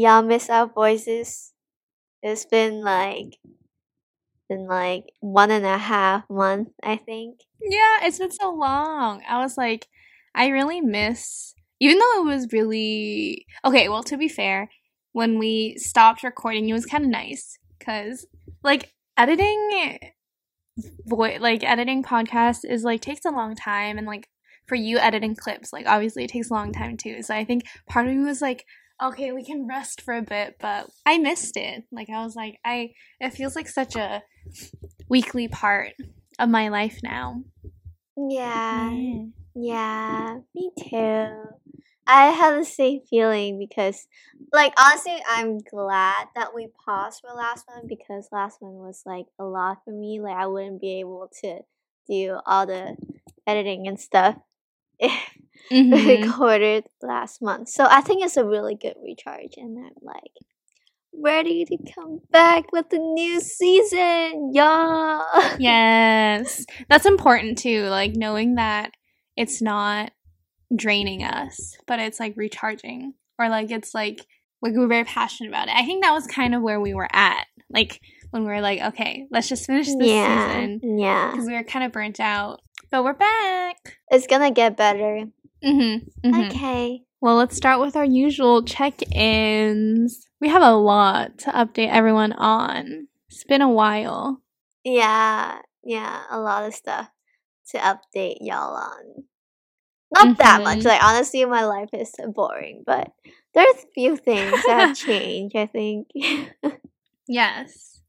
y'all miss our voices. It's been like been like one and a half month, I think. Yeah, it's been so long. I was like, I really miss, even though it was really okay. Well, to be fair, when we stopped recording, it was kind of nice because like editing, voice like editing podcasts is like takes a long time, and like for you editing clips, like obviously it takes a long time too. So I think part of me was like, okay, we can rest for a bit, but I missed it. Like I was like, I it feels like such a weekly part of my life now. Yeah. Yeah. Yeah, me too. I have the same feeling because, like, honestly, I'm glad that we paused for last one because last one was like a lot for me. Like, I wouldn't be able to do all the editing and stuff Mhm. recorded last month. So I think it's a really good recharge, and I'm like ready to come back with the new season, y'all. Yes. That's important too, like knowing that it's not draining us, but it's like recharging. Or like it's like like we're very passionate about it. I think that was kind of where we were at. Like when we were like, okay, let's just finish this yeah, season. yeah. Because we were kind of burnt out. But we're back. It's gonna get better. Mm-hmm. mm-hmm. Okay. Well, let's start with our usual check ins. We have a lot to update everyone on. It's been a while. Yeah, yeah, a lot of stuff to update y'all on. Not that much. Mhm. Like honestly, my life is boring, but there's a few things that have changed. I think. Yes.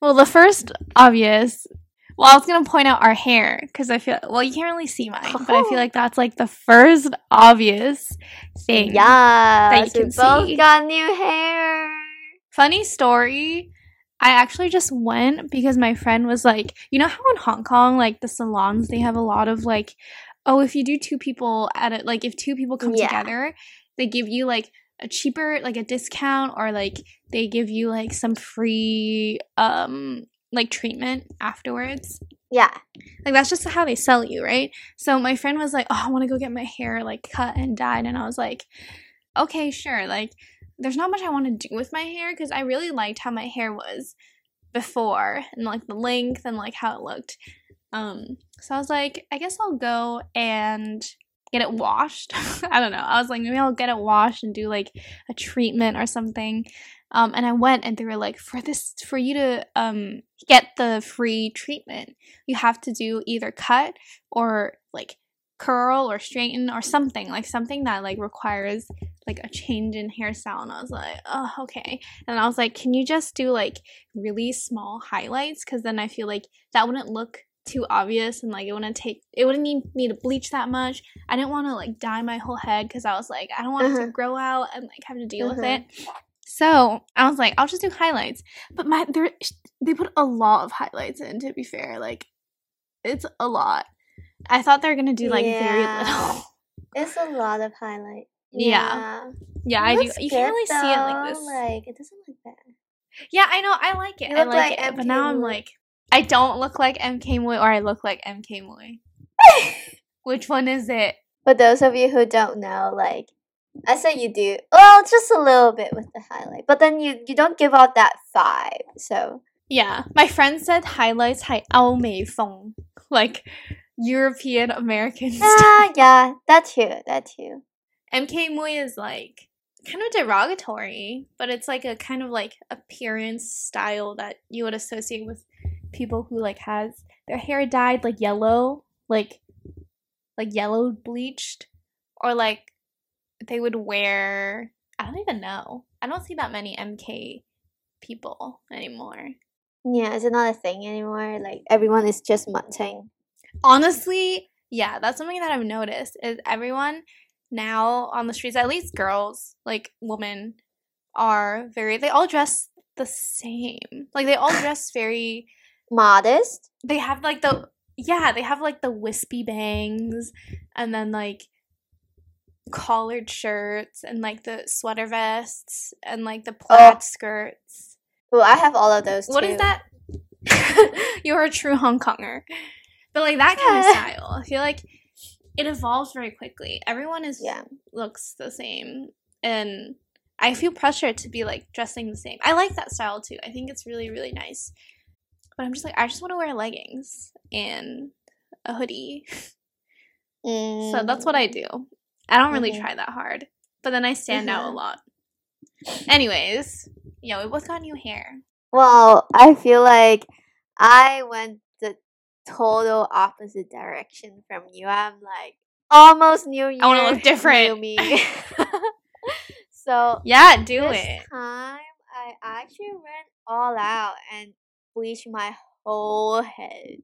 Well, the first obvious. Well, I was gonna point out our hair because I feel well. You can't really see mine, but I feel like that's like the first obvious thing. yes, you we can both see. got new hair. Funny story. I actually just went because my friend was like, you know how in Hong Kong, like the salons, they have a lot of like, oh, if you do two people at it, like if two people come Yeah. together, they give you like a cheaper, like a discount, or like they give you like some free, um, like treatment afterwards. Yeah, Like that's just how they sell you, right? So my friend was like, "Oh, I want to go get my hair like cut and dyed," and I was like, "Okay, sure." Like, there's not much I want to do with my hair because I really liked how my hair was before and like the length and like how it looked. Um, so I was like, I guess I'll go and get it washed. I don't know. I was like, maybe I'll get it washed and do like a treatment or something. Um, and I went and they were like, for this, for you to um get the free treatment, you have to do either cut or like curl or straighten or something like something that like requires like a change in hairstyle. And i was like oh okay. And i was like can you just do like really small highlights? Because then i feel like that wouldn't look too obvious and like it wouldn't take it wouldn't need me to bleach that much. I didn't want to like dye my whole head because i was like i don't want Uh-huh. to grow out and like have to deal with Uh-huh. it so i was like i'll just do highlights. But my there they put a lot of highlights in to be fair. Like it's a lot. I thought they were gonna do like very little. It's a lot of highlight. Yeah. yeah. I do. you can't really see it like this. Like it doesn't look bad. yeah i know. I like it. You i like, like it. But MK now i'm like i don't look like mk moy or i look like mk moy. Which one is it? For those of you who don't know, like I said, you do well, just a little bit with the highlight, but then you you don't give out that vibe. So Yeah, my friend said highlights 系欧美风, like European American style. ah, yeah, that too, that too. MK Mui is like kind of derogatory, but it's like a kind of like appearance style that you would associate with people who like has their hair dyed like yellow, like like yellow bleached, or like they would wear. I don't even know. I don't see that many MK people anymore. Yeah, it's not a thing anymore. Like everyone is just mutting. honestly yeah that's something that i've noticed is everyone now on the streets at least girls like women are very they all dress the same like they all dress very Modest. they have like the yeah they have like the wispy bangs and then like collared shirts and like the sweater vests and like the plaid Oh. skirts Well, I have all of those. What too. is that? You're a true Hong Konger. But like that kind of style. I feel like it evolves very quickly. Everyone is Yeah. looks the same. And I feel pressure to be like dressing the same. I like that style too. I think it's really really nice. But I'm just like I just want to wear leggings and a hoodie. So that's what I Mm. do. I don't really Mhm. try that hard, but then I stand out a Mhm. lot. Anyways, yo, both got new hair. Well, I feel like I went the total opposite direction from you. I'm like almost New Year. I wanna look different. New me. so Yeah, do this it. time I actually went all out and bleached my whole head,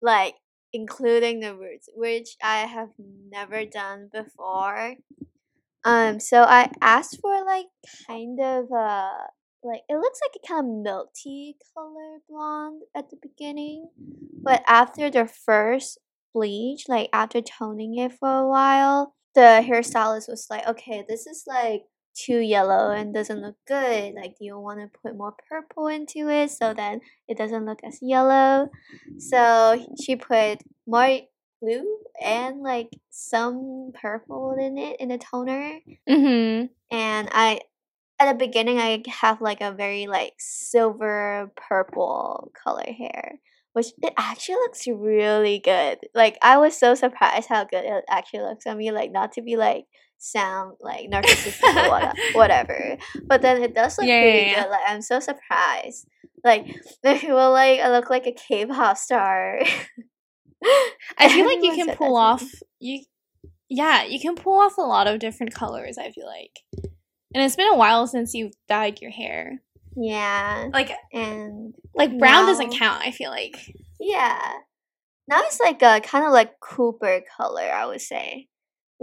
like including the roots, which I have never done before. Um, so I asked for like kind of uh like it looks like a kind of milky color blonde at the beginning, but after the first bleach, like after toning it for a while, the hairstylist was like, "Okay, this is like too yellow and doesn't look good. Like, do you want to put more purple into it so then it doesn't look as yellow?" So she put more blue and like some purple in it in the toner Mm-hmm. and I at the beginning I have like a very like silver purple color hair, which it actually looks really good. Like I was so surprised how good it actually looks on me. Like not to be like sound like narcissistic or what- whatever, but then it does look Yeah, pretty yeah, yeah. good. Like I'm so surprised. Like the people like I look like a K-pop star. I feel like you can pull off you yeah, you can pull off a lot of different colors, I feel like. And it's been a while since you've dyed your hair. Yeah, Like and like brown doesn't count, I feel like. Yeah. Now it's like a kind of like Cooper color, I would say.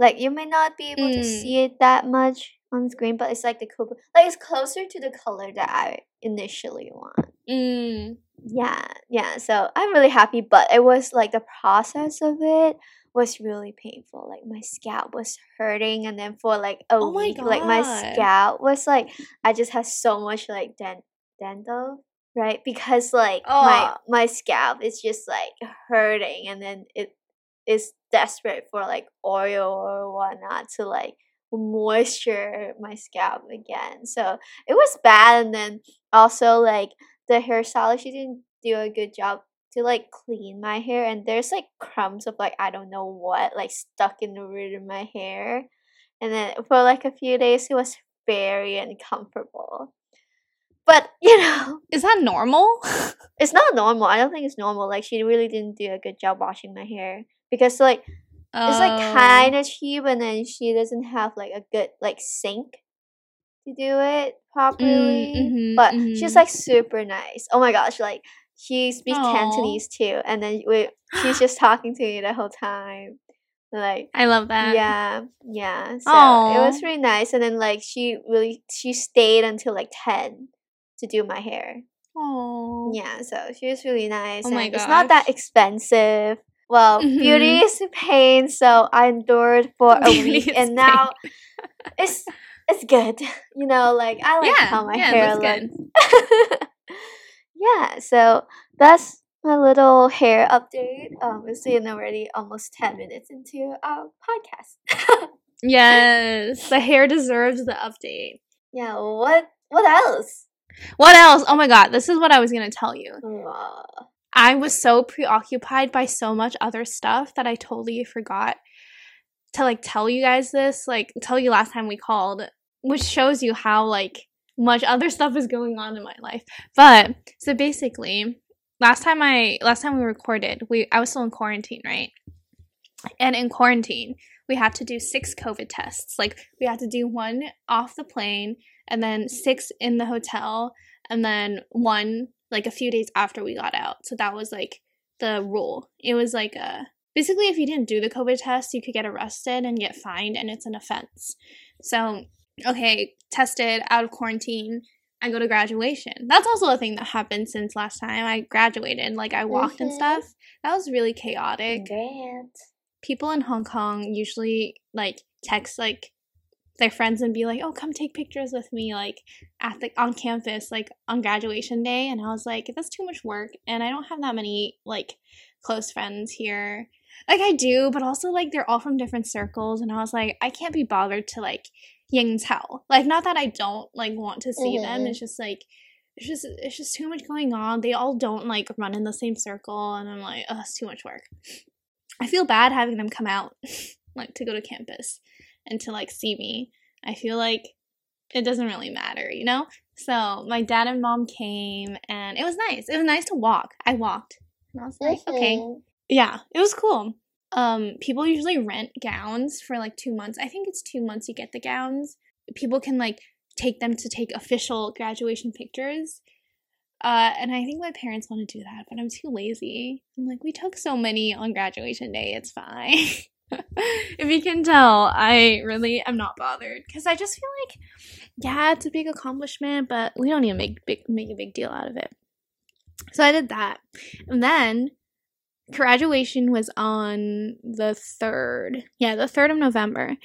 Like you may not be able to Mm. see it that much on screen, but it's like the Cooper. Like it's closer to the color that I initially want. Mm. Yeah, yeah. So I'm really happy, but it was like the process of it was really painful. Like my scalp was hurting, and then for like a Oh my week, like my God. scalp was like I just had so much like dent dento, right? Because like my my scalp is just like hurting, and then it is desperate for like oil or whatnot to like moisture my scalp again. So it was bad, and then also like the hairstylist she didn't do a good job to like clean my hair and there's like crumbs of like I don't know what like stuck in the root of my hair. And then for like a few days it was very uncomfortable. But you know, Is that normal? it's not normal. I don't think it's normal. Like she really didn't do a good job washing my hair. Because like it's like Oh. kind of cheap and then she doesn't have like a good like sink to do it properly mhm, but she's mhm. like super nice oh my gosh like she speaks Aw. cantonese too and then we, she's just talking to me the whole time like I love that. yeah yeah so it was really nice and then like she really she stayed until like 10 to do my hair Oh. yeah, so she was really nice. Oh my and it's not that expensive. Well, beauty Mhm. is pain, so I endured for a Beauty week, and now it's it's good. You know, like I like Yeah, how my yeah, hair looks yeah, so that's my little hair update. Um, we're seeing already almost ten minutes into our podcast. Yes. The hair deserves the update. yeah, what what else? What else? Oh my god, this is what I was gonna tell you. I was so preoccupied by so much other stuff that I totally forgot to like tell you guys this, like tell you last time we called, which shows you how like much other stuff is going on in my life. But so basically, last time I last time we recorded, we I was still in quarantine, right? And in quarantine, we had to do six COVID tests. Like we had to do one off the plane and then six in the hotel and then one like a few days after we got out. So that was like the rule. It was like a basically if you didn't do the COVID test, you could get arrested and get fined and it's an offense. So, okay, tested out of quarantine, I go to graduation. That's also a thing that happened since last time I graduated. Like I walked and Mhm. stuff. That was really chaotic Grant. people in Hong Kong usually like text like their friends and be like, "Oh, come take pictures with me like at the on campus like on graduation day." And I was like, "That's too much work." And I don't have that many like close friends here. Like I do, but also like they're all from different circles and I was like, I can't be bothered to like Ying Tao. Like not that I don't like want to see them. Mhm. It's just like it's just it's just too much going on. They all don't like run in the same circle and I'm like, oh it's too much work. I feel bad having them come out like to go to campus and to like see me. I feel like it doesn't really matter, you know? So my dad and mom came and it was nice. It was nice to walk. I walked. And I was like, okay. Mhm. Yeah, it was cool. Um, people usually rent gowns for like two months. I think it's two months you get the gowns. People can like take them to take official graduation pictures. Uh, and I think my parents want to do that, but I'm too lazy. I'm like, we took so many on graduation day, it's fine. if you can tell, I really am not bothered because I just feel like, yeah, it's a big accomplishment, but we don't need to make big make a big deal out of it. So I did that, and then graduation was on the 3rd. Yeah, the 3rd of November.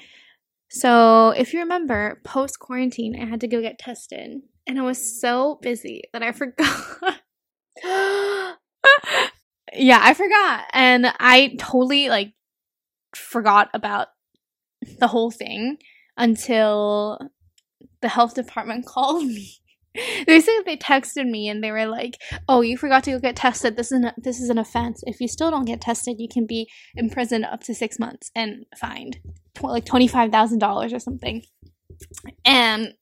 So, if you remember, post quarantine, I had to go get tested. And I was so busy that I forgot. yeah, I forgot. And I totally like forgot about the whole thing until the health department called me. they said they texted me and they were like, "Oh, you forgot to go get tested. This is an, this is an offense. If you still don't get tested, you can be imprisoned up to six months and fined tw- like twenty five thousand dollars or something." And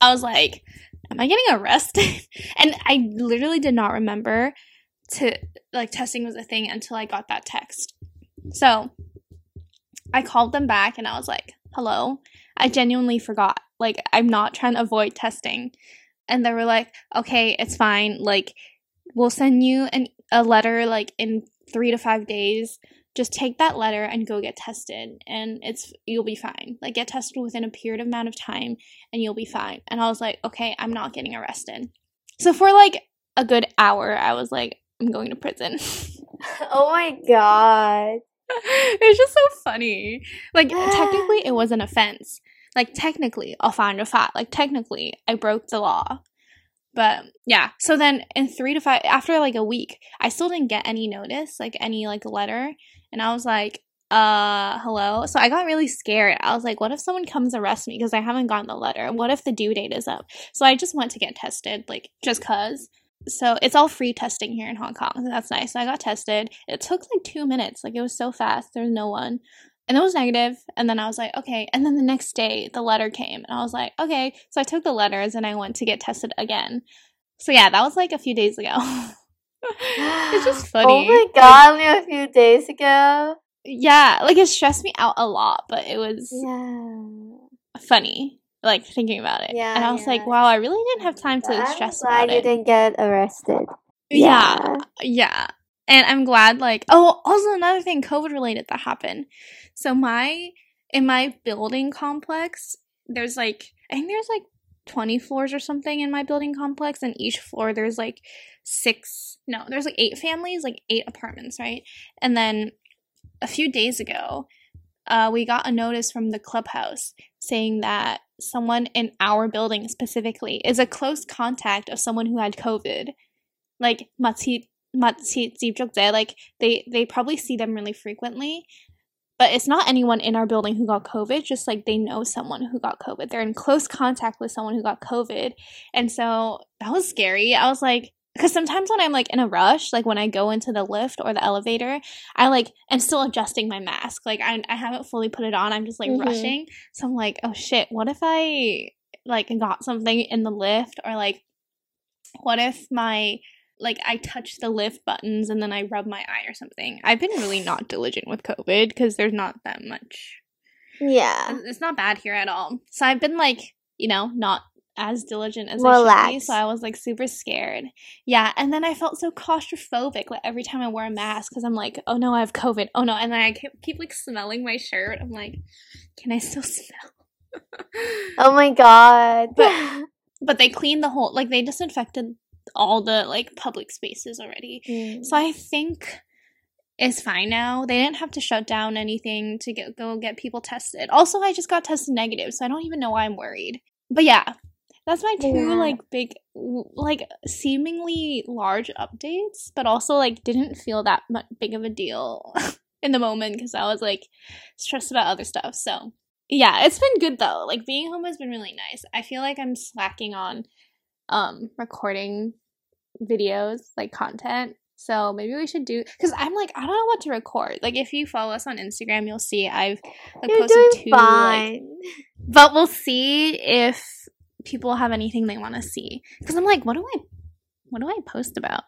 I was like, "Am I getting arrested?" and I literally did not remember to like testing was a thing until I got that text. So I called them back and I was like, "Hello." I genuinely forgot. Like, I'm not trying to avoid testing and they were like, "Okay, it's fine. Like, we'll send you an a letter like in three to five days. Just take that letter and go get tested, and it's you'll be fine. Like, get tested within a period of amount of time, and you'll be fine." And I was like, "Okay, I'm not getting arrested." So for like a good hour, I was like, "I'm going to prison." oh my god. it's just so funny. Like technically, it was an offense. Like technically, I'll find a fact. Like technically, I broke the law. But yeah, so then in three to five, after like a week, I still didn't get any notice, like any like letter, and I was like, uh, hello. So I got really scared. I was like, what if someone comes arrest me because I haven't gotten the letter? What if the due date is up? So I just went to get tested, like just cause. So it's all free testing here in Hong Kong. So that's nice. So I got tested. It took like two minutes. Like it was so fast. There was no one. And it was negative. And then I was like, okay. And then the next day, the letter came. And I was like, okay. So I took the letters and I went to get tested again. So yeah, that was like a few days ago. it's just oh funny. Oh my god, only a few days ago. Yeah, like it stressed me out a lot, but it was Yeah. funny, like thinking about it. Yeah, and I was yeah. like, wow, I really didn't have time to I'm stress glad about you it. didn't get arrested. yeah, yeah. And I'm glad, like, oh, also another thing COVID related that happened. So, my, in my building complex, there's like, I think there's like 20 floors or something in my building complex, and each floor there's like six, no, there's like eight families, like eight apartments, right? And then a few days ago, uh, we got a notice from the clubhouse saying that someone in our building specifically is a close contact of someone who had COVID. Like like they they probably see them really frequently. But it's not anyone in our building who got COVID, just like they know someone who got COVID. They're in close contact with someone who got COVID. And so that was scary. I was like, because sometimes when I'm like in a rush, like when I go into the lift or the elevator, I like am still adjusting my mask. Like I, I haven't fully put it on. I'm just like Mhm. rushing. So I'm like, oh shit, what if I like got something in the lift or like what if my like I touch the lift buttons and then I rub my eye or something. I've been really not diligent with COVID because there's not that much. Yeah. It's not bad here at all. So I've been like, you know, not as diligent as I should be. Relax. So I was like super scared. Yeah, and then I felt so claustrophobic like every time I wear a mask because I'm like, oh no, I have COVID. Oh no, and then I keep, keep like smelling my shirt. I'm like, can I still smell? Oh my god. But- but they cleaned the whole like they disinfected all the like public spaces already. Mm. So I think it's fine now. They didn't have to shut down anything to get, go get people tested. Also, I just got tested negative, so I don't even know why I'm worried. But yeah, that's my two Yeah. like big, like seemingly large updates, but also like didn't feel that much big of a deal in the moment because I was like stressed about other stuff. So yeah, it's been good though. Like being home has been really nice. I feel like I'm slacking on um recording videos, like content. So maybe we should do because I'm like I don't know what to record. Like if you follow us on Instagram, you'll see I've like, You're posted doing two. Like, but we'll see if people have anything they want to see. Because I'm like, what do I, what do I post about?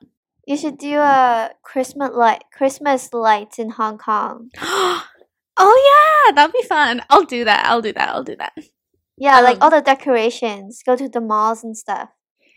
You should do a Christmas light Christmas lights in Hong Kong. oh yeah, that'd be fun. I'll do that. I'll do that. I'll do that. Yeah, like Um, all the decorations. Go to the malls and stuff.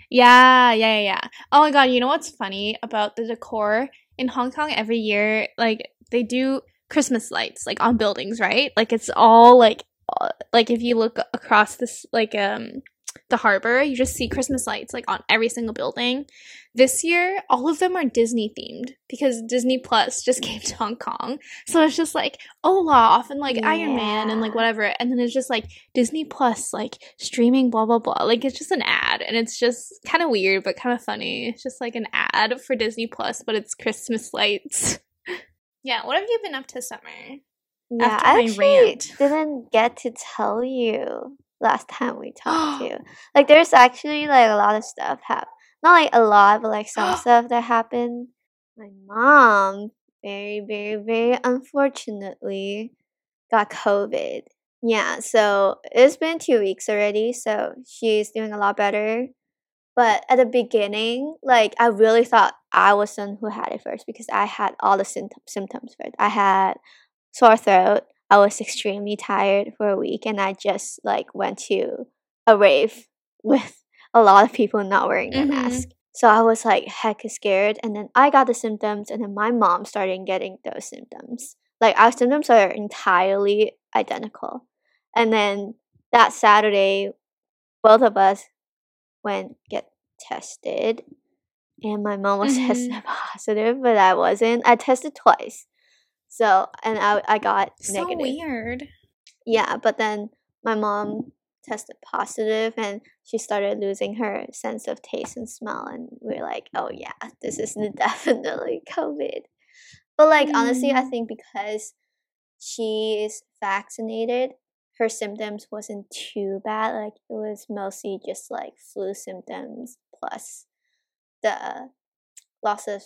Yeah, yeah, yeah, yeah. Oh my god, you know what's funny about the decor in Hong Kong every year? Like they do Christmas lights like on buildings, right? Like it's all like uh, like if you look across this like um the harbor, you just see Christmas lights like on every single building. This year, all of them are Disney themed because Disney Plus just came to Hong Kong. So it's just like Olaf and like Iron Man and like whatever. And then it's just like Disney Plus, like streaming, blah, blah, blah. Like it's just an ad. And it's just kind of weird, but kind of funny. It's just like an ad for Disney Plus, but it's Christmas lights. yeah. What have you been up to summer? Yeah, After I actually rant. didn't get to tell you last time we talked to you. Like, there's actually like a lot of stuff happen. Not like a lot, but like some stuff that happened. My mom, very, very, very unfortunately, got COVID. Yeah, so it's been two weeks already, so she's doing a lot better. But at the beginning, like I really thought I was the one who had it first because I had all the symptoms symptoms first. I had sore throat. I was extremely tired for a week, and I just like went to a rave with a lot of people not wearing their Mhm. mask. So I was like heck scared, and then I got the symptoms, and then my mom started getting those symptoms. Like our symptoms are entirely identical, and then that Saturday, both of us went get tested, and my mom was Mhm. tested positive, but I wasn't. I tested twice. So and I I got So negative. weird. Yeah, but then my mom tested positive and she started losing her sense of taste and smell and we are like, "Oh yeah, this is definitely COVID." But like honestly, I Mm. think because she is vaccinated, her symptoms wasn't too bad. Like it was mostly just like flu symptoms plus the loss of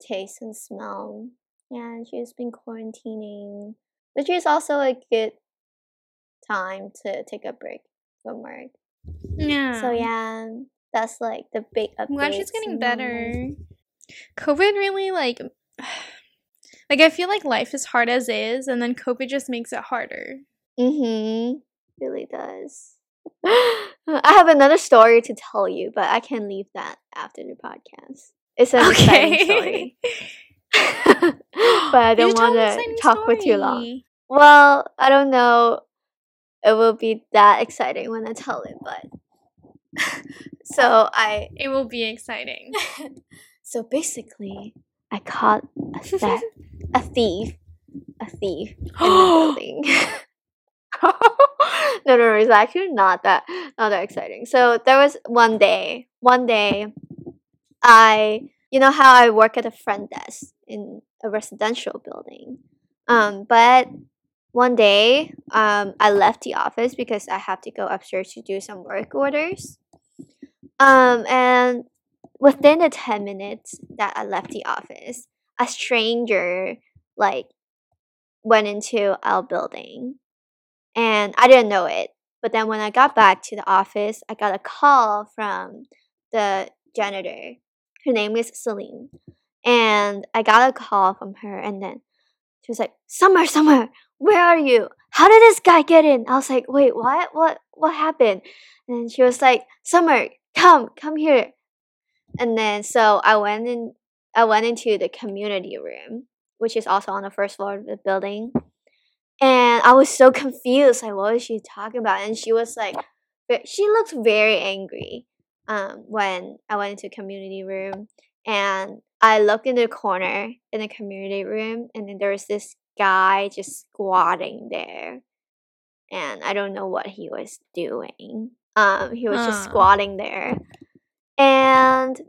taste and smell. Yeah, and she's been quarantining, which is also a good time to take a break from work. Yeah. So yeah, that's like the big update. I'm glad she's getting better. COVID really like like I feel like life is hard as is and then COVID just makes it harder. Mm-hmm. Really does. I have another story to tell you, but I can leave that after the podcast. It's an exciting story. but I don't want to talk for too long. Well, I don't know. It will be that exciting when I tell it, but so I It will be exciting. so basically I caught a theft, a thief, a thief in the building. no, no, no, it's actually not that not that exciting. So there was one day, one day, I you know how I work at a front desk in a residential building, um, but one day, um, I left the office because I have to go upstairs to do some work orders. Um, and within the ten minutes that I left the office, a stranger like went into our building and I didn't know it. But then when I got back to the office, I got a call from the janitor. Her name is Celine. And I got a call from her and then she was like, Summer, Summer, where are you? How did this guy get in? I was like, wait, what? What what happened? And she was like, Summer, come, come here. And then so I went in I went into the community room, which is also on the first floor of the building. And I was so confused. Like, what was she talking about? And she was like, she looked very angry um, when I went into community room. And I looked in the corner in the community room, and then there was this guy just squatting there. And I don't know what he was doing. Um, he was just squatting there. And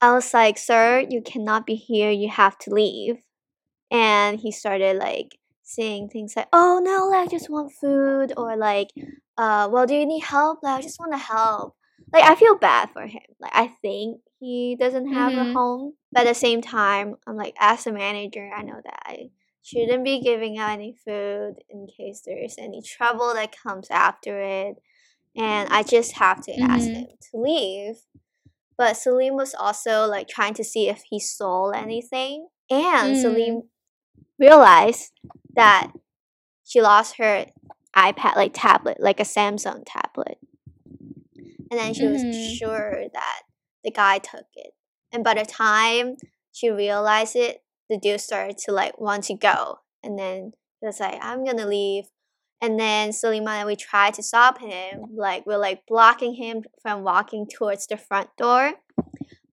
I was like, sir, you cannot be here. You have to leave. And he started like saying things like, "Oh no, like, I just want food," or like, "Uh, well, do you need help? Like, I just want to help." Like, I feel bad for him. Like, I think he doesn't have Mhm. a home, but at the same time, I'm like, as a manager, I know that I shouldn't be giving out any food in case there's any trouble that comes after it, and I just have to ask Mhm. him to leave. But Celine was also like trying to see if he stole anything, and Mm. Celine realized that she lost her iPad, like tablet, like a Samsung tablet. And then she was Mhm. sure that the guy took it. And by the time she realized it, the dude started to like want to go. And then he was like, I'm gonna leave. And then Salima and we tried to stop him. Like we're like blocking him from walking towards the front door.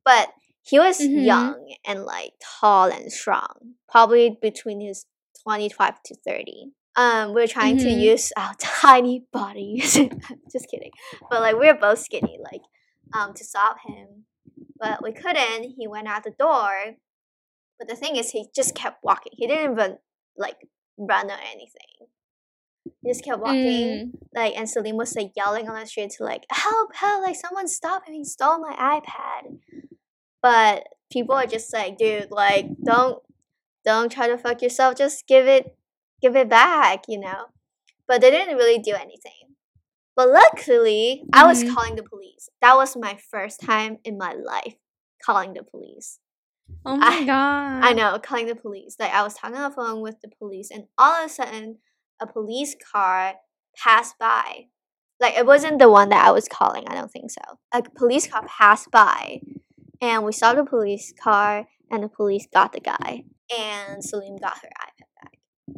But he was Mhm. young and like tall and strong. Probably between his 25 to 30. Um, we're trying to Mhm. use our tiny bodies. Just kidding. But like we're both skinny, like um to stop him. But we couldn't. He went out the door. But the thing is he just kept walking. He didn't even like run or anything. He just kept walking Mm. like and Celine was like yelling on the street to like help help like someone stop him he stole my iPad but people are just like dude like don't don't try to fuck yourself just give it give it back you know but they didn't really do anything but luckily I was Mhm. calling the police that was my first time in my life calling the police Oh my I- god. I know, calling the police. Like I was talking on the phone with the police, and all of a sudden, a police car passed by. Like it wasn't the one that I was calling. I don't think so. A police car passed by, and we saw the police car, and the police got the guy, and Celine got her.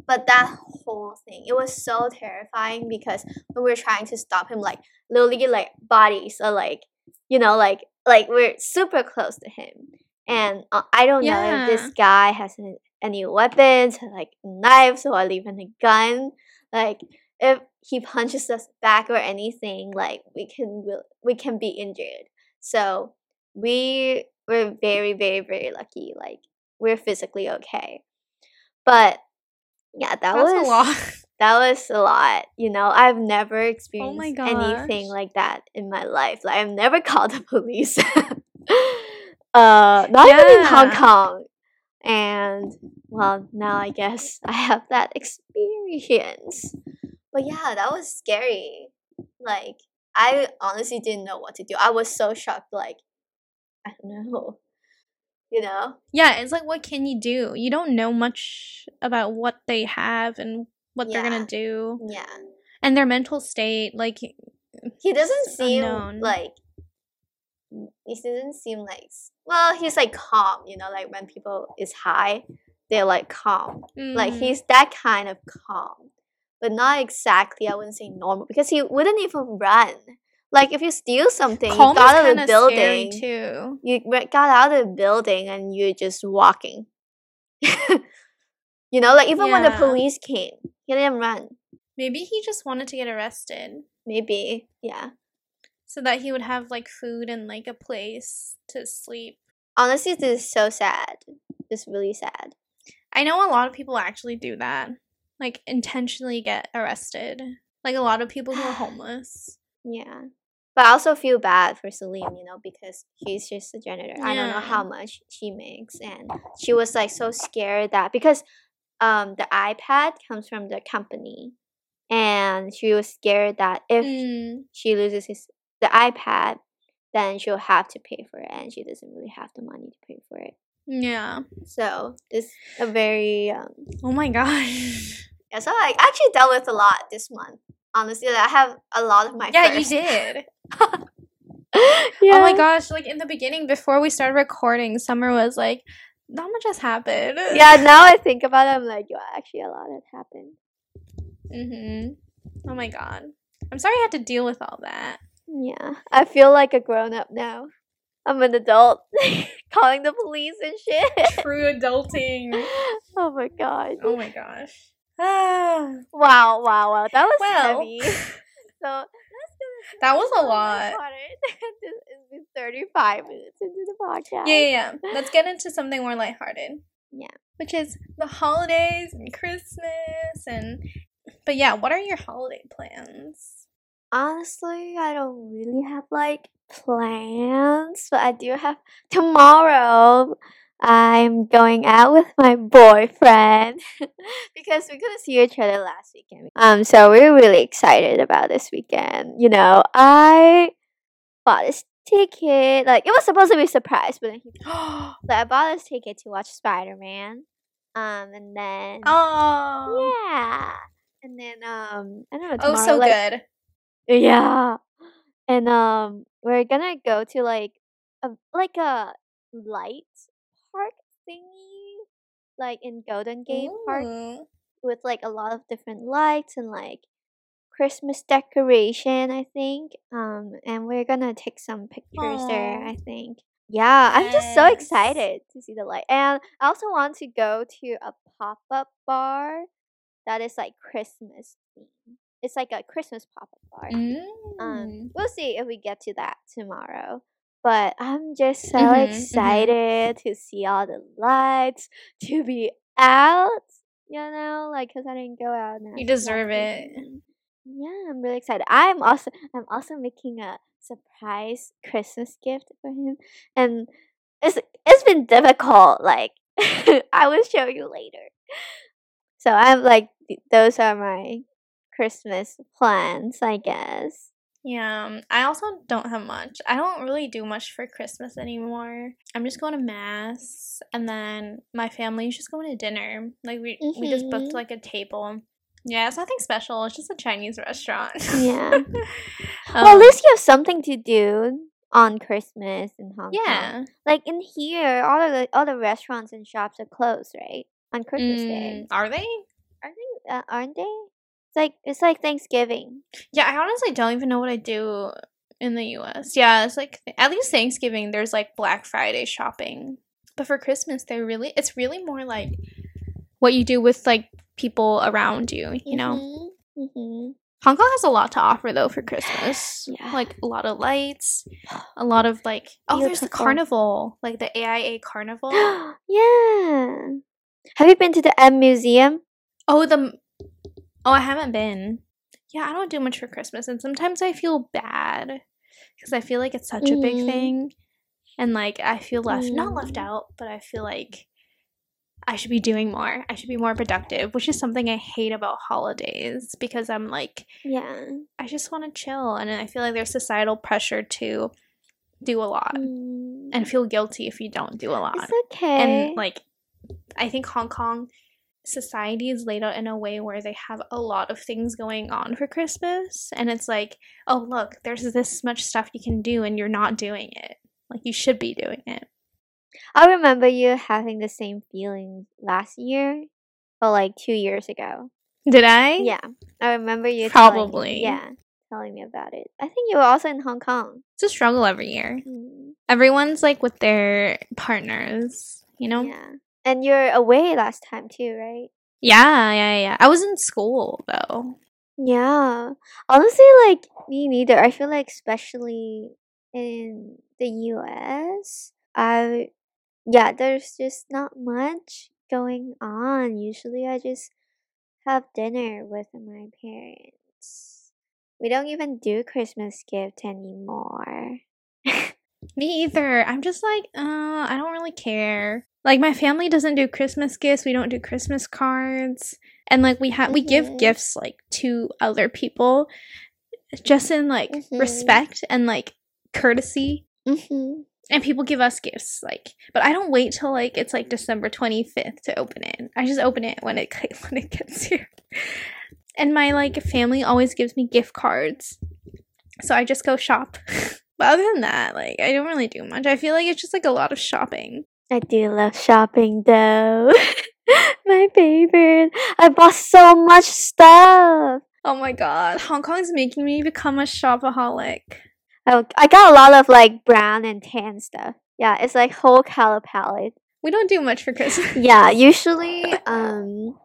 But that whole thing, it was so terrifying because when we were trying to stop him, like literally, like bodies are like, you know, like like we're super close to him, and uh, I don't know if this guy has any, any weapons, like knives or even a gun. Like if he punches us back or anything, like we can we can be injured. So we were very very very lucky. Like we're physically okay, but yeah, that That's was a lot. that was a lot. You know, I've never experienced my anything like that in my life. Like I've never called the police. uh, not even in Hong Kong. And well, now I guess I have that experience. But yeah, that was scary. Like I honestly didn't know what to do. I was so shocked. Like I don't know. You know? Yeah, it's like what can you do? You don't know much about what they have and what they're gonna do Yeah. and their mental state. Like, he doesn't seem unknown. like he doesn't seem like well he's like calm you know like when people is high they're like calm like mm, he's that kind of calm but not exactly i wouldn't say normal because he wouldn't even run like if you steal something calm you got out of the building too. you got out of the building and you're just walking you know like even when the police came he didn't run Maybe he just wanted to get arrested maybe yeah so that he would have like food and like a place to sleep. honestly this is so sad it's really sad I know a lot of people actually do that, like intentionally get arrested. Like a lot of people who are homeless. Yeah. But I also feel bad for Celine, you know, because she's just a janitor. I don't know how much she makes. And she was like so scared that because um the iPad comes from the company and she was scared that if Mm, she loses his the iPad, then she'll have to pay for it and she doesn't really have the money to pay for it. yeah. So it's a very um Oh my gosh. yeah, so I actually dealt with a lot this month. Honestly, I have a lot of my Yeah, first. you did. Yeah. Oh my gosh, like in the beginning before we started recording, Summer was like, not much has happened. yeah, now I think about it, I'm like, yo, actually, a lot has happened. Mm-hmm. Oh my god. I'm sorry I had to deal with all that. Yeah, I feel like a grown up now. I'm an adult, calling the police and shit. True adulting. oh my god! Oh my gosh. Wow, wow, wow! That was Well. heavy. So. That was a lot. This been 35 minutes into the podcast. Yeah, yeah, yeah. Let's get into something more lighthearted. Yeah. Which is the holidays and Christmas and but yeah, what are your holiday plans? Honestly, I don't really have like plans, but I do have tomorrow. I'm going out with my boyfriend because we couldn't see each other last weekend. Um, so we're really excited about this weekend. You know, I bought this ticket. Like it was supposed to be a surprise, but then he, so I bought this ticket to watch Spider Man. Um, and then oh yeah, and then um, I don't know. Tomorrow, oh so like, good. yeah. And um we're gonna go to like a like a light thingy like in Golden Gate Park with like a lot of different lights and like Christmas decoration, I think. Um and we're gonna take some pictures there, I think. Yeah, I'm just so excited to see the light. And I also want to go to a pop-up bar that is like Christmas themed. It's like a Christmas pop-up bar. Mm. Um, we'll see if we get to that tomorrow. But I'm just so Mhm, mhm. excited to see all the lights, to be out, you know, like because I didn't go out. Now You deserve it. Yeah, I'm really excited. I'm also I'm also making a surprise Christmas gift for him, and it's it's been difficult. Like I will show you later. So I'm like those are my Christmas plans, I guess. Yeah, um, I also don't have much. I don't really do much for Christmas anymore. I'm just going to mass, and then my family's just going to dinner. Like we we just booked Mhm. like a table. Yeah, it's nothing special. It's just a Chinese restaurant. Yeah. well, at Um, least you have something to do on Christmas in Hong Kong. yeah. Like in here, all the all the restaurants and shops are closed, right? On Christmas Day. Mm, are they? I think uh, aren't they? It's like it's like Thanksgiving. Yeah, I honestly don't even know what I do in the US. Yeah, it's like at least Thanksgiving there's like Black Friday shopping. But for Christmas they really it's really more like what you do with like people around you, you know. Mm-hmm. Hong Kong has a lot to offer though for Christmas. Yeah. Like a lot of lights, a lot of like oh there's the carnival, like the AIA carnival. yeah. Have you been to the M Museum? oh the Oh, I haven't been. Yeah, I don't do much for Christmas and sometimes I feel bad cuz I feel like it's such a big Mhm. thing and like I feel left not left Mm. out, but I feel like I should be doing more. I should be more productive, which is something I hate about holidays because I'm like Yeah. I just want to chill and I feel like there's societal pressure to do a lot Mm. and feel guilty if you don't do a lot. It's okay. And like I think Hong Kong society is laid out in a way where they have a lot of things going on for Christmas and it's like, "Oh, look, there's this much stuff you can do and you're not doing it." Like you should be doing it. I remember you having the same feeling last year, or like two years ago. Did I? Yeah, I remember you. telling Probably. yeah, telling me about it. I think you were also in Hong Kong. It's a struggle every year. Mm, Everyone's like with their partners, you know? Yeah, and you're away last time too, right? Yeah, yeah, yeah. I was in school though. Yeah. Honestly, like me neither. I feel like especially in the US, I yeah, there's just not much going on. Usually I just have dinner with my parents. We don't even do Christmas gift anymore. Me either. I'm just like, uh, I don't really care. Like my family doesn't do Christmas gifts. We don't do Christmas cards. And like we have we give Mhm. gifts like to other people just in like Mhm. respect and like courtesy. Mhm. And people give us gifts like but I don't wait till like it's like December 25th to open it. I just open it when it when it gets here. And my like family always gives me gift cards. So I just go shop. but other than that, like I don't really do much. I feel like it's just like a lot of shopping. I do love shopping though. my favorite. I bought so much stuff. Oh my god, Hong Kong is making me become a shopaholic. I, I got a lot of like brown and tan stuff. Yeah, it's like whole color palette. We don't do much for Christmas. Yeah, usually um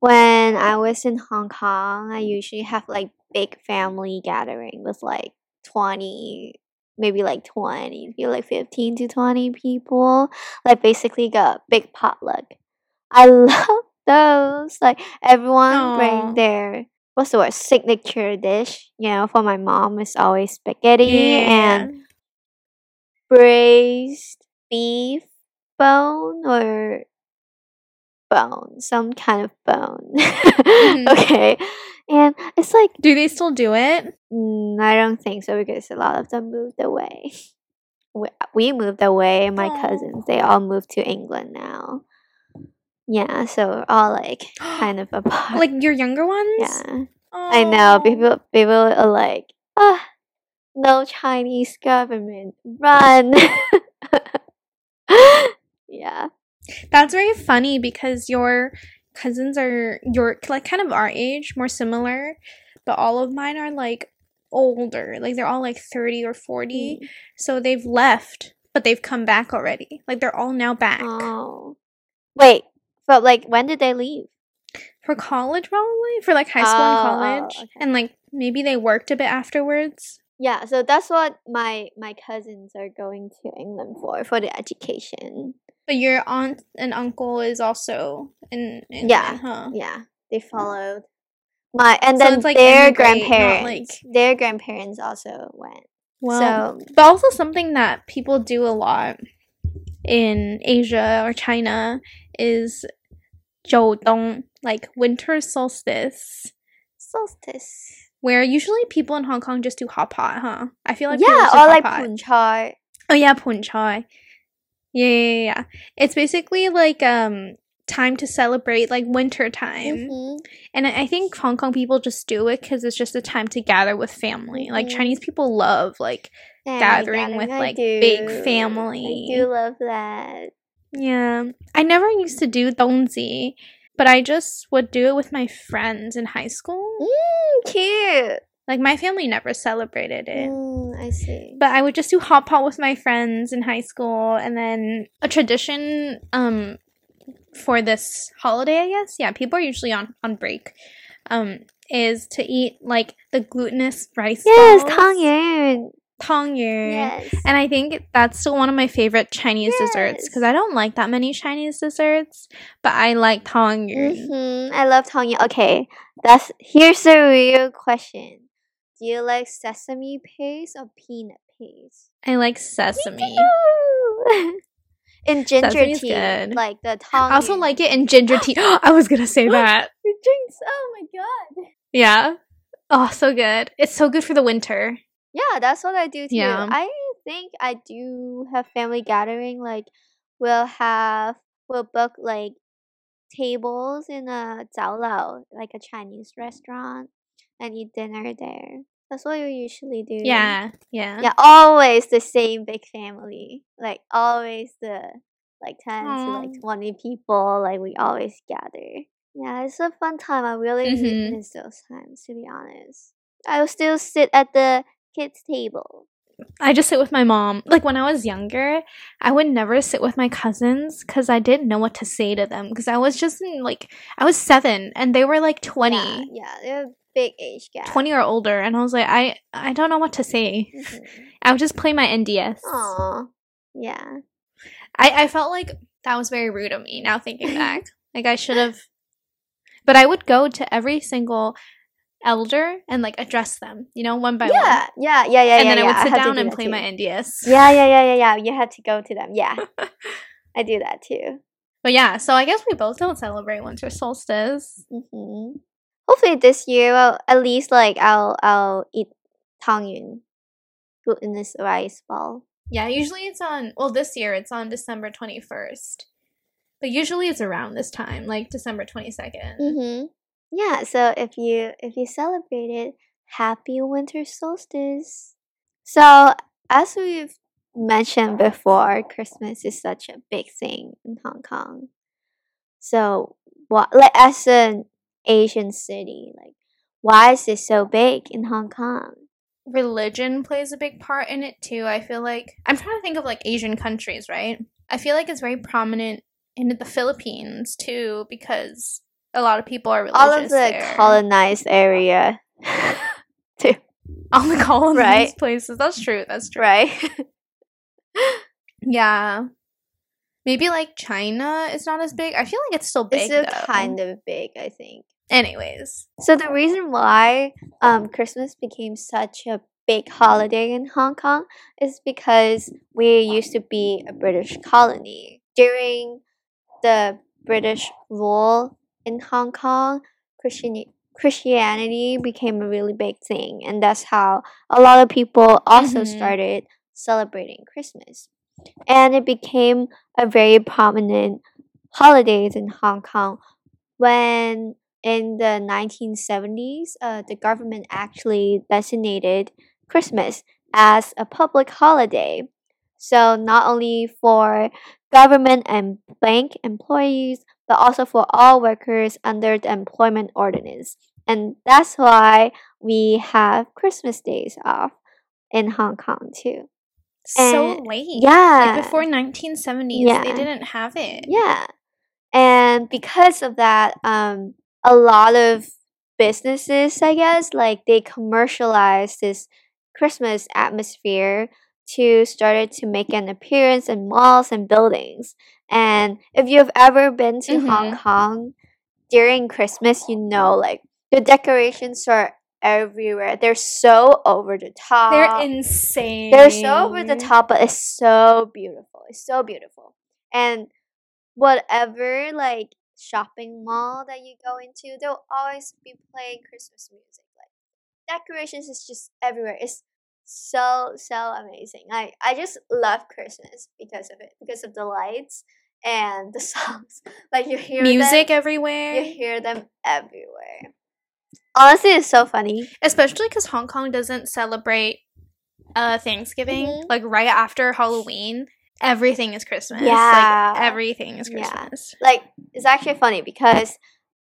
when I was in Hong Kong, I usually have like big family gathering with like 20 maybe like 20, maybe like 15 to 20 people. Like basically got big potluck. I love those. Like everyone Aw. bring their what's the word signature dish. You know, for my mom it's always spaghetti and braised beef bone or bone, some kind of bone. Mm-hmm. okay, and it's like do they still do it? Mm, I don't think so because a lot of them moved away. We, moved away, and my Aw. cousins they all moved to England now. Yeah, so we're all like kind of apart. Like your younger ones? yeah, I know people. People are like, ah, no Chinese government, run. yeah, That's very funny because your cousins are your like kind of our age, more similar, but all of mine are like older. Like they're all like 30 or 40. Mm. So they've left, but they've come back already. Like they're all now back. Oh, wait. But like, when did they leave? For college probably, for like high school and Oh, oh, college. okay. And like maybe they worked a bit afterwards. Yeah, so that's what my my cousins are going to England for for the education. But your aunt and uncle is also in, in Yeah. huh? Yeah, they followed my and So then like their grandparents. like- Their grandparents also went. Well, so but also something that people do a lot in Asia or China is 九冬, like winter solstice, solstice. where usually people in Hong Kong just do hot pot, huh? I feel like yeah, or like pot. pun chai. Oh yeah, pun chai. Yeah, yeah, yeah, yeah. It's basically like um time to celebrate like winter time. Mhm. And I think Hong Kong people just do it because it's just a time to gather with family. Like Mhm. Chinese people love like Family Gathering with, I like, big family. I do love that. yeah. I never used to do dongzi, but I just would do it with my friends in high school. Mm, cute. Like my family never celebrated it. Mm, I see. But I would just do hot pot with my friends in high school and then a tradition um for this holiday, I guess. Yeah, people are usually on on break. Um is to eat like the glutinous rice yes, balls. Tang Yuan. Tangyuan. Yes. And I think that's still one of my favorite Chinese desserts because I don't like that many Chinese desserts, but I like tangyuan. Mm-hmm. I love Tang Yuan. Okay, that's here's the real question. Do you like sesame paste or peanut paste? I like sesame. In ginger Sesame's tea, good. like the Tang. I also like it in ginger tea. I was gonna say that. It drinks. Oh my god. Yeah. Oh, so good. It's so good for the winter. Yeah, that's what I do too. Yeah. I think I do have family gathering. Like, we'll have we'll book like tables in a 酒樓, like a Chinese restaurant, and eat dinner there. That's what we usually do. Yeah. Yeah. Yeah, always the same big family. Like always the like ten to like twenty people. Like we always gather. Yeah, it's a fun time. I really Mhm. miss those times. To be honest, I will still sit at the kids' table. I just sit with my mom. Like when I was younger, I would never sit with my cousins because I didn't know what to say to them because I was just in, like, I was seven and they were like 20. Yeah, yeah, they're big age gap. 20 or older and i was like i i don't know what to say Mhm. i would just play my nds Aw, yeah. I, I felt like that was very rude of me now thinking back like i should have but i would go to every single elder and like address them you know one by one Yeah, yeah, yeah, yeah, and yeah. then i yeah, would sit to down do and play too. my nds Yeah, yeah, yeah, yeah, yeah. You had to go to them. Yeah, I do that too. but yeah so i guess we both don't celebrate winter solstice hmm Hopefully this year, well, at least like I'll I'll eat tang yun, glutinous rice ball. yeah usually it's on well this year it's on december 21st but usually it's around this time like december 22nd Mm-hmm. Yeah. So if you if you celebrate it, happy winter solstice. So as we've mentioned before, Christmas is such a big thing in Hong Kong. So what like as an Asian city, like why is it so big in Hong Kong? religion plays a big part in it too. I feel like I'm trying to think of like Asian countries, right? I feel like it's very prominent in the Philippines too because a lot of people are religious All of the there. colonized area. too, all the colonized Right. places. That's true. That's true. right? Yeah. Maybe like China is not as big. I feel like it's still big. It's still kind of big, I think. Anyways, So the reason why um, Christmas became such a big holiday in Hong Kong is because we used to be a British colony. During the British rule in Hong Kong, Christian Christianity became a really big thing, and that's how a lot of people also Mhm. started celebrating Christmas. And it became a very prominent holidays in Hong Kong when in the 1970s, uh, the government actually designated Christmas as a public holiday. So, not only for government and bank employees, but also for all workers under the employment ordinance. And that's why we have Christmas days off in Hong Kong too. so And- late. Yeah. Like before 1970s, Yeah. they didn't have it. Yeah. And because of that, um, a lot of businesses, I guess, like they commercialize this Christmas atmosphere to started to make an appearance in malls and buildings. And if you've ever been to Hong Mhm. Kong during Christmas, you know like the decorations are everywhere. They're so over the top. They're insane. They're so over the top, but it's so beautiful. It's so beautiful. And whatever like shopping mall that you go into, they'll always be playing Christmas music. Like decorations is just everywhere. It's so so amazing. I I just love Christmas because of it, because of the lights and the songs. Like you hear them- Music everywhere. you hear them everywhere. Honestly, it's so funny. Especially because Hong Kong doesn't celebrate uh Thanksgiving. Mhm. Like right after Halloween, everything is Christmas. Yeah. Like everything is Christmas. Yeah. Like it's actually funny because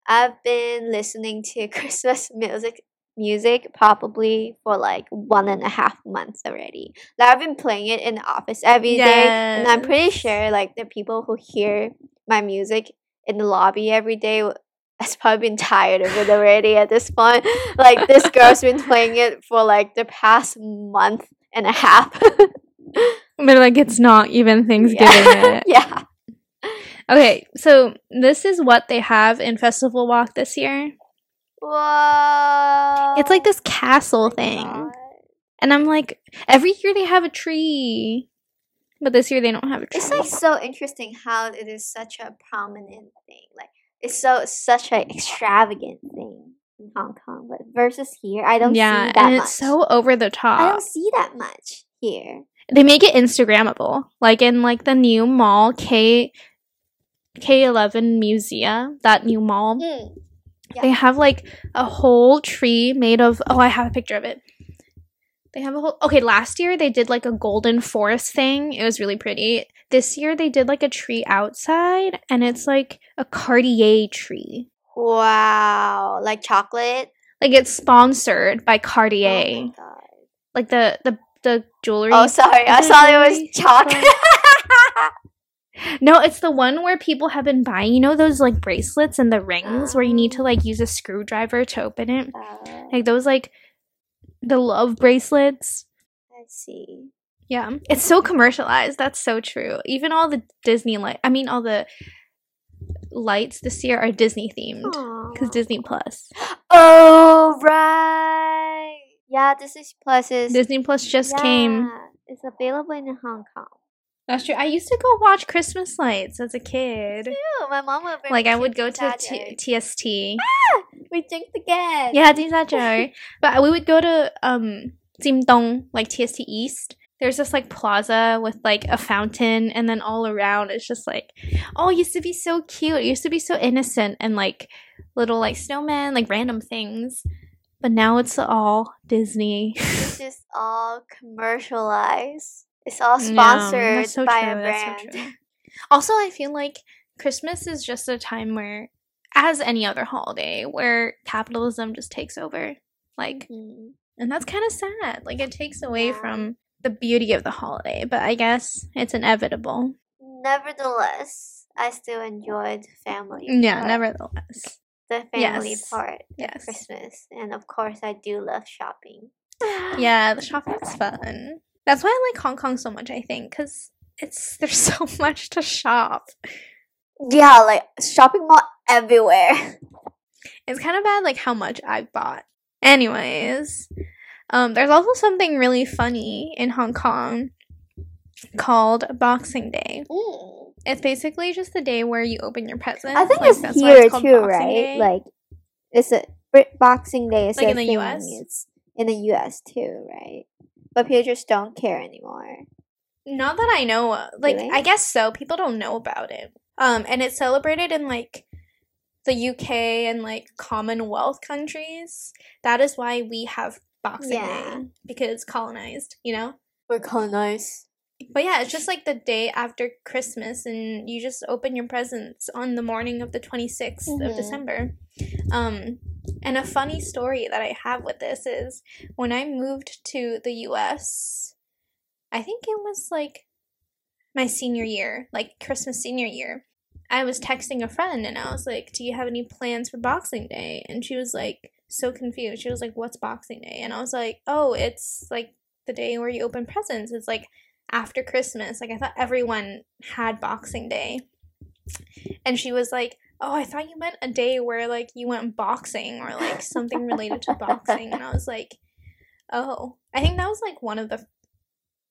I've been listening to Christmas music music probably for like one and a half months already. Like I've been playing it in the office every day, and I'm pretty sure like the people who hear my music in the lobby every day has probably been tired of it already at this point. Like this girl's been playing it for like the past month and a half. But like it's not even Thanksgiving yeah. yet. yeah. Okay, so this is what they have in Festival Walk this year. Whoa. It's like this castle Oh thing. God. And I'm like, every year they have a tree. But this year they don't have a tree. It's like so interesting how it is such a prominent thing. Like it's so such an extravagant thing in Hong Kong, but versus here, I don't yeah, see that and much. it's so over the top. I don't see that much here. They make it Instagrammable. Like in like the new mall, K K eleven Musea, that new mall. Mm. Yeah. They have like a whole tree made of oh I have a picture of it. They have a whole okay, last year they did like a golden forest thing. It was really pretty. This year they did like a tree outside and it's like a Cartier tree. Wow, like chocolate. Like it's sponsored by Oh Cartier. my god. like the the the jewelry. Oh, sorry, I Is it thought it was chocolate. No, it's the one where people have been buying, you know those like bracelets and the rings where you need to like use a screwdriver to open it? Uh, Like those like the love bracelets. let's see. Yeah. It's so commercialized. That's so true. Even all the Disney light I mean all the lights this year are Disney themed cuz Disney Plus. Oh right. Yeah, Disney Plus is Disney Plus just yeah, came. It's available in Hong Kong. That's true. I used to go watch Christmas lights as a kid. Too. My mom would like I would go to t- TST. Ah, we jinked again. Yeah, Ding But we would go to um Jim Dong, like TST East. There's this like plaza with like a fountain, and then all around it's just like, oh, it used to be so cute. It used to be so innocent and like little like snowmen, like random things. But now it's all Disney. It's just all commercialized. It's all sponsored so by true, a that's so brand. Also, I feel like Christmas is just a time where, as any other holiday, where capitalism just takes over. Like, Mhm. And that's kind of sad. Like it takes away Yeah. from the beauty of the holiday, but I guess it's inevitable. Nevertheless, I still enjoyed family. Yeah, nevertheless. The family Yes. part. of Yes. Christmas, and of course, I do love shopping. Yeah, the shopping is fun. That's why I like Hong Kong so much, I think, because it's there's so much to shop. Yeah, like shopping mall everywhere. It's kind of bad like how much I've bought. Anyways, um there's also something really funny in Hong Kong called Boxing Day. It's basically just the day where you open your presents. I think like, it's here called too, right? Day. Like it's a Boxing Day is Like in the thing, US? It's in the US too, right? But people just don't care anymore. Not that I know of. Like, Really? I guess so. People don't know about it. Um, and it's celebrated in like the UK and like Commonwealth countries. That is why we have Boxing Yeah. Day because it's colonized, you know. We're colonized. But yeah, it's just like the day after Christmas, and you just open your presents on the morning of the twenty sixth Mhm. of December. Um, and a funny story that I have with this is when I moved to the U.S. I think it was like my senior year, like Christmas senior year. I was texting a friend and I was like, "Do you have any plans for Boxing Day?" And she was like, so confused. She was like, "What's Boxing Day?" And I was like, "Oh, it's like the day where you open presents. It's like after Christmas. Like I thought everyone had Boxing Day." And she was like, "Oh, I thought you meant a day where like you went boxing or like something related to boxing." And I was like, "Oh, I think that was like one of the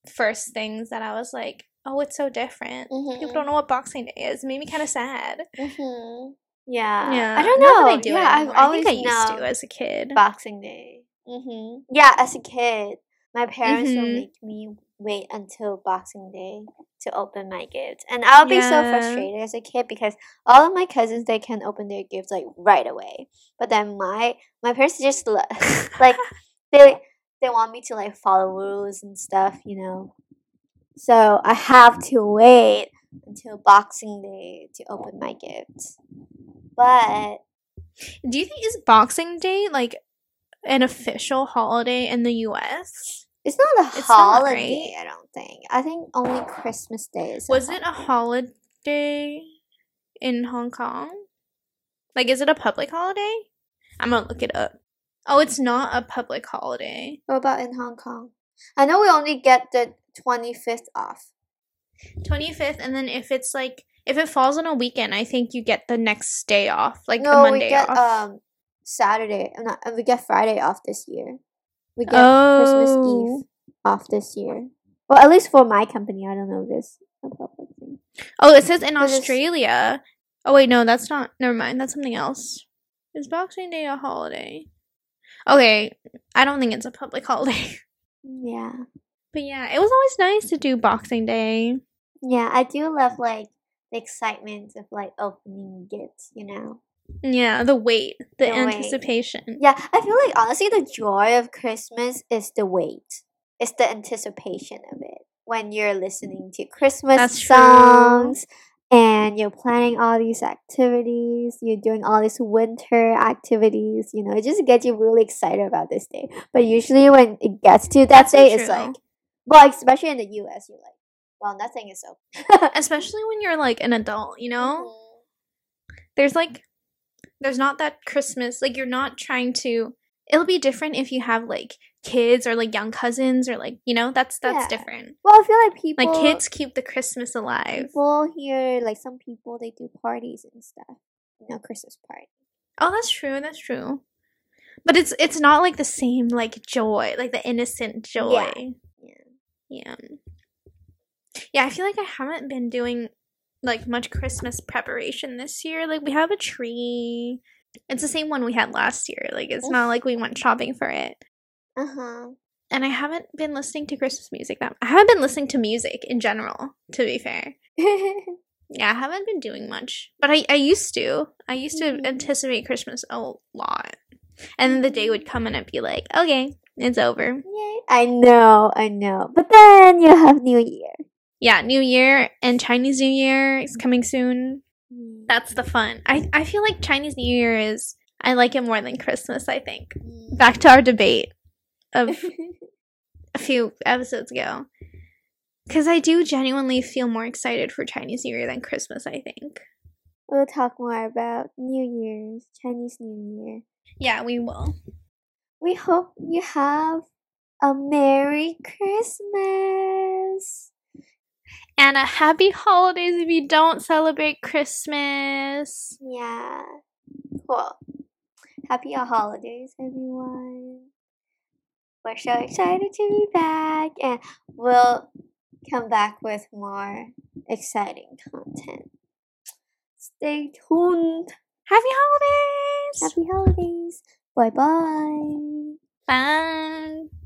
first things that I was like, oh, it's so different. People don't know what Boxing Day is. It made me kind of sad. Mm-hmm. Yeah. Yeah, I don't know. I do it yeah, I've. I always think I used to as a kid. Boxing Day. Mm-hmm. Yeah, as a kid, my parents will Mhm. make me wait until Boxing Day to open my gifts, and I'll be so frustrated as a kid because all of my cousins they can open their gifts like right away, but then my my parents just like they they want me to like follow rules and stuff, you know. So I have to wait until Boxing Day to open my gifts. But Do you think is Boxing Day like an official holiday in the U.S.? It's not a It's not, holiday, I don't think. I think only Christmas Day is. Was it a holiday in Hong Kong? Like, is it a public holiday? I'm gonna look it up. Oh, it's not a public holiday. What about in Hong Kong? I know we only get the 25th off. 25th, and then if it's like, if it falls on a weekend, I think you get the next day off, like the no, Monday we get off. um Saturday. Not, we get Friday off this year. We get Christmas Oh. Eve off this year. Well, at least for my company, I don't know if this a public thing. Oh, it says in Australia. Oh wait, no, that's not. Never mind. That's something else. Is Boxing Day a holiday? Okay, I don't think it's a public holiday. Yeah, But yeah, it was always nice to do Boxing Day. yeah. I do love like the excitement of like opening gifts. You know. Yeah, the wait, the, The wait. anticipation. Yeah, I feel like honestly, the joy of Christmas is the wait. It's the anticipation of it when you're listening to Christmas That's true. songs and you're planning all these activities. You're doing all these winter activities. You know, it just gets you really excited about this day. But usually, when it gets to that That's day, it's like, well, especially in the U.S., you're like, well, nothing is so. Especially when you're like an adult, you know? Mm-hmm. There's like there's not that Christmas like you're not trying to it'll be different if you have like kids or like young cousins or like, you know, that's that's Yeah. different. Well, I feel like people Like kids keep the Christmas alive. People here, like some people, they do parties and stuff. You know, Christmas party. Oh, that's true. That's true. But it's it's not like the same like joy, like the innocent joy. Yeah. Yeah. Yeah, I feel like I haven't been doing like much Christmas preparation this year. Like we have a tree. It's the same one we had last year. Like it's not like we went shopping for it. Uh huh. And I haven't been listening to Christmas music that I haven't been listening to music in general, to be fair. Yeah, I haven't been doing much. But I, I used to. I used to Mhm. anticipate Christmas a lot. And then the day would come and I'd be like, okay, it's over. Yay. I know, I know. But then you have New Year. Yeah, New Year and Chinese New Year is mm-hmm. coming soon. Mm-hmm. That's the fun. I, I feel like Chinese New Year is I like it more than Christmas, I think. Mm. Back to our debate of a few episodes ago. Cause I do genuinely feel more excited for Chinese New Year than Christmas, I think. we'll talk more about New Year's, Chinese New Year. Yeah, we will. We hope you have a Merry Christmas. And a happy holidays if you don't celebrate Christmas. Yeah. Cool. Happy holidays, everyone. We're so excited to be back, and we'll come back with more exciting content. Stay tuned. Happy holidays! Happy holidays. Bye bye. Bye.